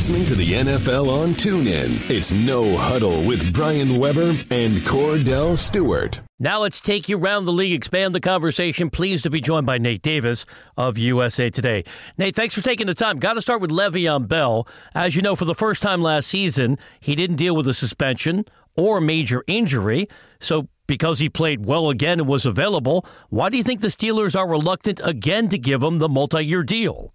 listening to the NFL on TuneIn. It's No Huddle with Brian Weber and Kordell Stewart. Now let's take you around the league, expand the conversation. Pleased to be joined by Nate Davis of USA Today. Nate, thanks for taking the time. Got to start with Le'Veon Bell. As you know, for the first time last season, he didn't deal with a suspension or major injury. So because he played well again and was available, why do you think the Steelers are reluctant again to give him the multi year deal?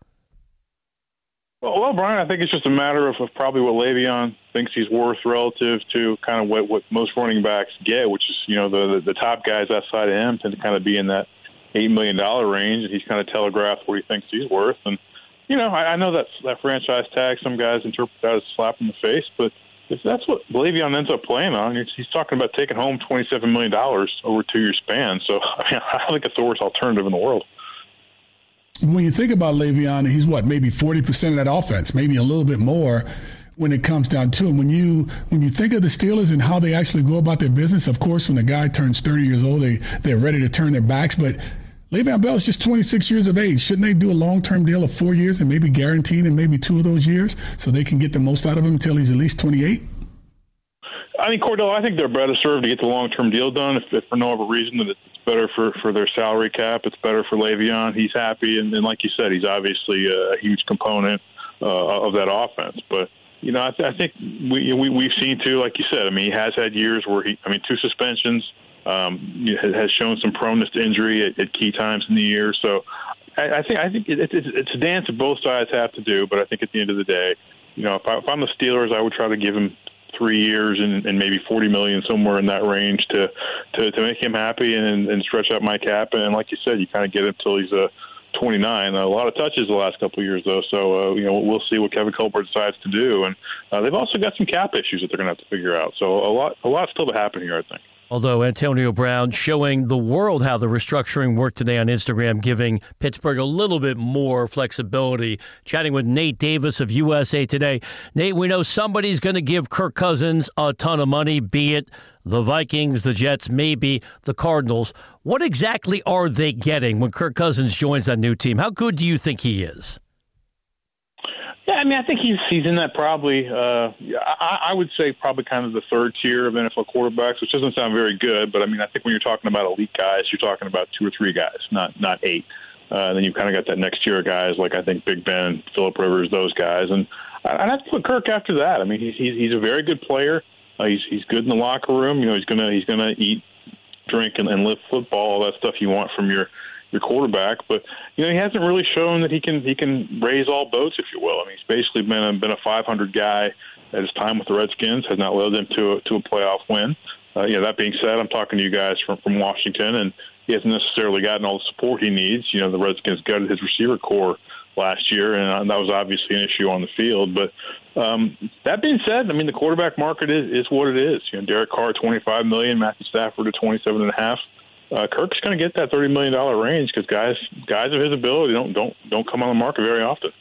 Well, well, Brian, I think it's just a matter of, of probably what Le'Veon thinks he's worth relative to kind of what, what most running backs get, which is, you know, the, the, the top guys outside of him tend to kind of be in that $8 million range, and he's kind of telegraphed what he thinks he's worth. And, you know, I, I know that that franchise tag, some guys interpret that as a slap in the face, but if that's what Le'Veon ends up playing on, he's talking about taking home $27 million over a two year span. So I, mean, I think it's the worst alternative in the world. When you think about Le'Veon, he's what, maybe 40% of that offense, maybe a little bit more when it comes down to it. When you when you think of the Steelers and how they actually go about their business, of course, when a guy turns 30 years old, they, they're ready to turn their backs. But Le'Veon Bell is just 26 years of age. Shouldn't they do a long term deal of four years and maybe guaranteed in maybe two of those years so they can get the most out of him until he's at least 28? I mean, Kordell, I think they're better served to get the long term deal done if, if, for no other reason than it's better for, for their salary cap. It's better for Le'Veon. He's happy. And, and like you said, he's obviously a huge component uh, of that offense. But, you know, I, th- I think we, we, we've seen too, like you said, I mean, he has had years where he, I mean, two suspensions, um, has shown some proneness to injury at, at key times in the year. So I, I think I think it, it, it's a dance that both sides have to do. But I think at the end of the day, you know, if, I, if I'm the Steelers, I would try to give him three years and, and maybe 40 million somewhere in that range to to, to make him happy and, and stretch out my cap. And like you said, you kind of get him till he's a 29. A lot of touches the last couple of years, though. So, uh, you know, we'll see what Kevin Colbert decides to do. And uh, they've also got some cap issues that they're going to have to figure out. So, a lot, a lot still to happen here, I think. Although Antonio Brown showing the world how the restructuring worked today on Instagram, giving Pittsburgh a little bit more flexibility. Chatting with Nate Davis of USA Today. Nate, we know somebody's going to give Kirk Cousins a ton of money, be it the Vikings, the Jets, maybe the Cardinals. What exactly are they getting when Kirk Cousins joins that new team? How good do you think he is? Yeah, I mean, I think he's he's in that probably. Uh, I, I would say probably kind of the third tier of NFL quarterbacks, which doesn't sound very good, but I mean, I think when you're talking about elite guys, you're talking about two or three guys, not not eight. Uh, and then you've kind of got that next tier of guys like I think Big Ben, Philip Rivers, those guys, and I'd have to put Kirk after that. I mean, he's he's, he's a very good player. Uh, he's he's good in the locker room. You know, he's gonna he's gonna eat, drink, and, and live football. All that stuff you want from your your quarterback. But you know, he hasn't really shown that he can he can raise all boats, if you will. I mean, he's basically been a, been a 500 guy at his time with the Redskins, has not led them to a, to a playoff win. Uh, you know, that being said, I'm talking to you guys from from Washington, and he hasn't necessarily gotten all the support he needs. You know, the Redskins gutted his receiver corps last year, and that was obviously an issue on the field. But um, that being said, I mean the quarterback market is, is what it is. You know, Derek Carr, 25 million, Matthew Stafford at 27 and a half uh, Kirk's going to get that thirty million dollar range because guys guys of his ability don't don't don't come on the market very often.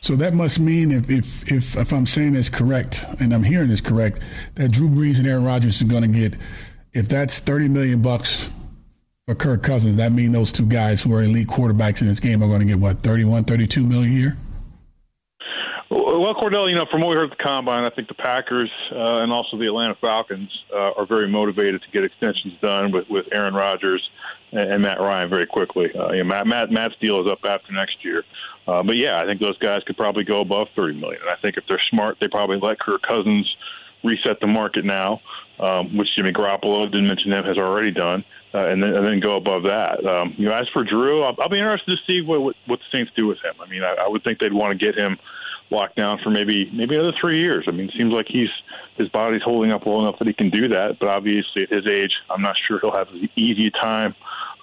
So that must mean if, if if if I'm saying this correct and I'm hearing this correct, that Drew Brees and Aaron Rodgers are going to get if that's thirty million bucks for Kirk Cousins, that means those two guys who are elite quarterbacks in this game are going to get what 31, 32 million a year. Well, Kordell, you know, from what we heard at the combine, I think the Packers uh, and also the Atlanta Falcons uh, are very motivated to get extensions done with, with Aaron Rodgers and, and Matt Ryan very quickly. Uh, you know, Matt, Matt Matt's deal is up after next year, uh, but yeah, I think those guys could probably go above thirty million. I think if they're smart, they probably let Kirk Cousins reset the market now, um, which Jimmy Garoppolo didn't mention him has already done. Uh, and then and then go above that. Um, you know, as for Drew, I'll, I'll be interested to see what, what what the Saints do with him. I mean, I, I would think they'd want to get him locked down for maybe maybe another three years. I mean, it seems like he's his body's holding up well enough that he can do that. But obviously, at his age, I'm not sure he'll have as easy time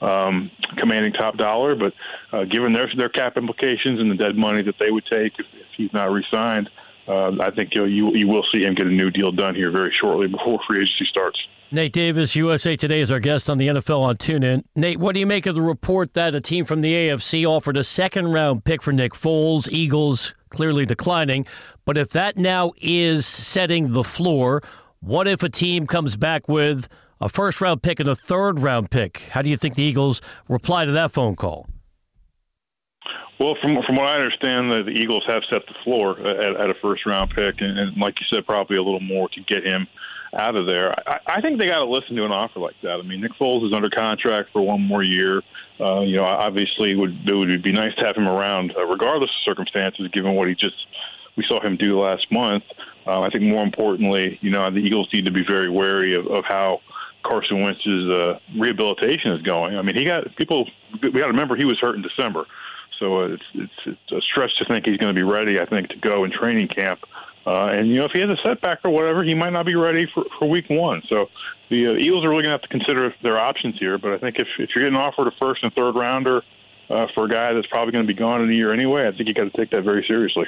um, commanding top dollar. But uh, given their their cap implications and the dead money that they would take if, if he's not re-signed, uh, I think you you will see him get a new deal done here very shortly before free agency starts. Nate Davis, USA Today, is our guest on the NFL on TuneIn. Nate, what do you make of the report that a team from the AFC offered a second round pick for Nick Foles? Eagles clearly declining. But if that now is setting the floor, what if a team comes back with a first round pick and a third round pick? How do you think the Eagles reply to that phone call? Well, from from what I understand, the, the Eagles have set the floor at, at a first round pick, and, and like you said, probably a little more to get him out of there. I, I think they got to listen to an offer like that. I mean, Nick Foles is under contract for one more year. Uh, you know, obviously, it would it would be nice to have him around, uh, regardless of circumstances, given what he just we saw him do last month. Uh, I think more importantly, you know, the Eagles need to be very wary of, of how Carson Wentz's uh, rehabilitation is going. I mean, he got people. We got to remember he was hurt in December. So it's, it's it's a stretch to think he's going to be ready. I think to go in training camp, and you know if he has a setback or whatever, he might not be ready for, for week one. So the uh, Eagles are really going to have to consider their options here. But I think if if you're getting offered a first and third rounder uh, for a guy that's probably going to be gone in a year anyway, I think you got to take that very seriously.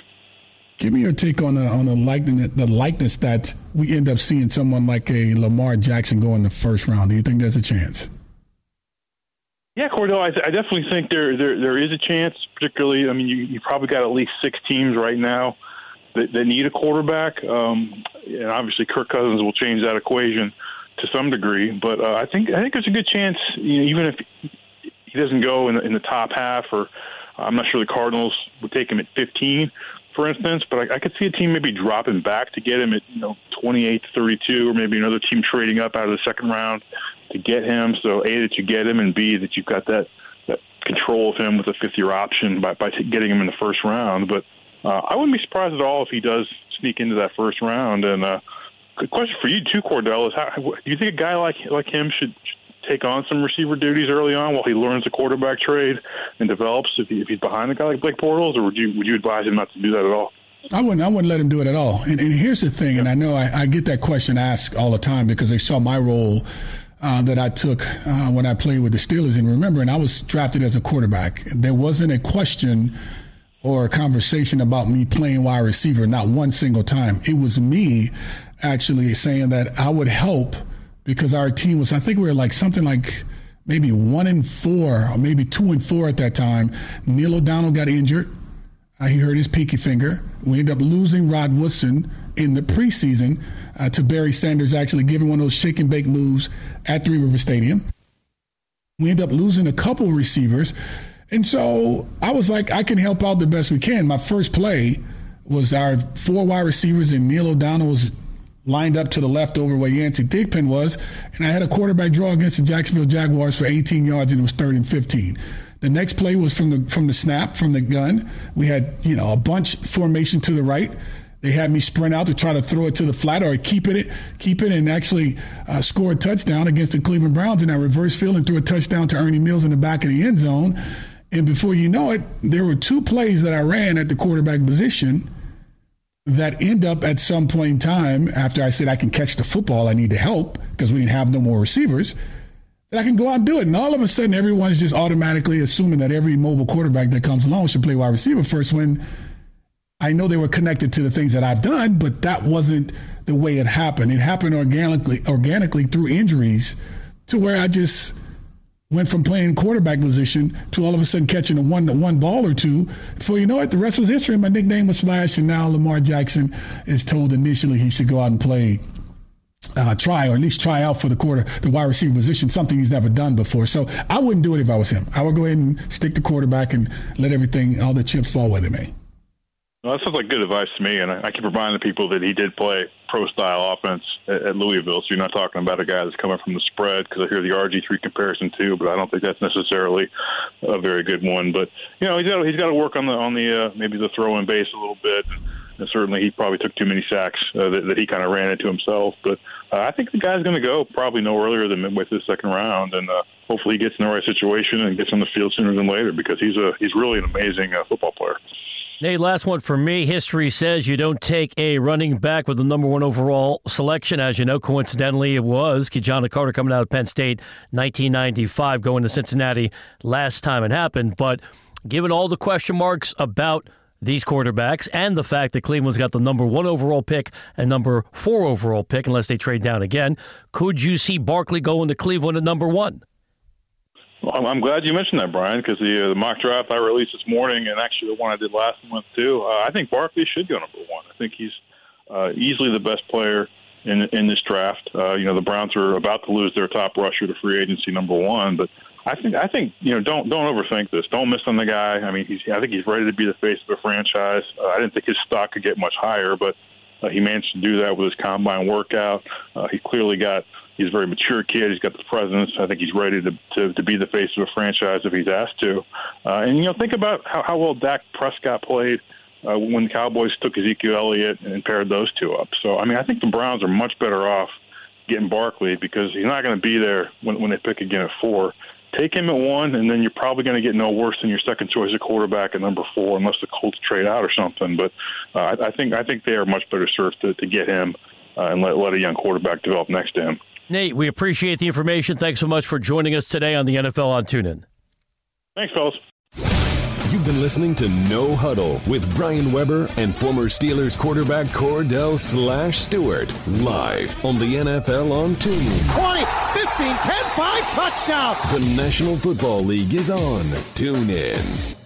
Give me your take on the on the likeness the likeness that we end up seeing someone like a Lamar Jackson go in the first round. Do you think there's a chance? Yeah, Kordell, I, I definitely think there, there there is a chance. Particularly, I mean, you you probably got at least six teams right now that, need a quarterback, um, and obviously Kirk Cousins will change that equation to some degree. But uh, I think I think there's a good chance, you know, even if he doesn't go in the, in the top half, or I'm not sure the Cardinals would take him at 15, for instance. But I, I could see a team maybe dropping back to get him at you know 28 to 32, or maybe another team trading up out of the second round to get him. So a that you get him, and b that you've got that that control of him with a fifth year option by by getting him in the first round. But uh, I wouldn't be surprised at all if he does sneak into that first round. And uh, good question for you too, Kordell is how do you think a guy like like him should? take on some receiver duties early on while he learns the quarterback trade and develops if, he, if he's behind a guy like Blake Bortles, or would you would you advise him not to do that at all? I wouldn't. I wouldn't let him do it at all. And, and here's the thing, and I know I, I, get that question asked all the time because they saw my role uh, that I took uh, when I played with the Steelers. And remembering, I was drafted as a quarterback. There wasn't a question or a conversation about me playing wide receiver, not one single time. It was me actually saying that I would help because our team was, I think we were like something like maybe one and four or maybe two and four at that time. Neil O'Donnell got injured. Uh, he hurt his pinky finger. We ended up losing Rod Woodson in the preseason uh, to Barry Sanders actually giving one of those shake and bake moves at Three River Stadium. We ended up losing a couple receivers. And so I was like, I can help out the best we can. My first play was our four wide receivers, and Neil O'Donnell was lined up to the left over where Yancey Thigpen was. And I had a quarterback draw against the Jacksonville Jaguars for 18 yards, and it was third and 15. The next play was from the from the snap from the gun. We had you know a bunch formation to the right. They had me sprint out to try to throw it to the flat or keep it, keep it, and actually uh, score a touchdown against the Cleveland Browns in that reverse field and threw a touchdown to Ernie Mills in the back of the end zone. And before you know it, there were two plays that I ran at the quarterback position that end up at some point in time after I said I can catch the football, I need to help because we didn't have no more receivers. That I can go out and do it. And all of a sudden, everyone's just automatically assuming that every mobile quarterback that comes along should play wide receiver first when I know they were connected to the things that I've done, but that wasn't the way it happened. It happened organically, organically through injuries, to where I just went from playing quarterback position to all of a sudden catching a one one ball or two. Before you know it, the rest was history. My nickname was Slash, and now Lamar Jackson is told initially he should go out and play. Uh, try or at least try out for the quarter, the wide receiver position, something he's never done before. So I wouldn't do it if I was him. I would go ahead and stick the quarterback and let everything, all the chips fall where they may. Well, that sounds like good advice to me, and I, keep reminding people that he did play pro-style offense at, at Louisville. So you're not talking about a guy that's coming from the spread because I hear the RG3 comparison too, but I don't think that's necessarily a very good one. But you know, he's got he's got to work on the on the uh, maybe the throw in base a little bit. And certainly, he probably took too many sacks uh, that, that he kind of ran into himself. But uh, I think the guy's going to go probably no earlier than midway through the second round, and uh, hopefully he gets in the right situation and gets on the field sooner than later because he's a he's really an amazing uh, football player. Nate, last one for me. History says you don't take a running back with the number one overall selection. As you know, coincidentally, it was Ki-Jana Carter coming out of Penn State, 1995, going to Cincinnati last time it happened. But given all the question marks about these quarterbacks and the fact that Cleveland's got the number one overall pick and number four overall pick, unless they trade down again, could you see Barkley going to Cleveland at number one? I'm glad you mentioned that, Brian, because the, uh, the mock draft I released this morning, and actually the one I did last month too, uh, I think Barkley should go number one. I think he's uh, easily the best player in in this draft. Uh, you know, the Browns are about to lose their top rusher to free agency, number one, but I think I think you know don't don't overthink this. Don't miss on the guy. I mean, he's I think he's ready to be the face of a franchise. Uh, I didn't think his stock could get much higher, but uh, he managed to do that with his combine workout. He clearly got. He's a very mature kid. He's got the presence. I think he's ready to to, to be the face of a franchise if he's asked to. Uh, and you know, think about how, how well Dak Prescott played uh, when the Cowboys took Ezekiel Elliott and paired those two up. So I mean, I think the Browns are much better off getting Barkley because he's not going to be there when when they pick again at four take him at one, and then you're probably going to get no worse than your second choice of quarterback at number four, unless the Colts trade out or something. But uh, I, I think I think they are much better served to, to get him uh, and let let a young quarterback develop next to him. Nate, we appreciate the information. Thanks so much for joining us today on the NFL on TuneIn. Thanks, fellas. You've been listening to No Huddle with Brian Weber and former Steelers quarterback Kordell Slash Stewart live on the NFL on TuneIn. 20, 15, 10, 5, touchdown. The National Football League is on TuneIn.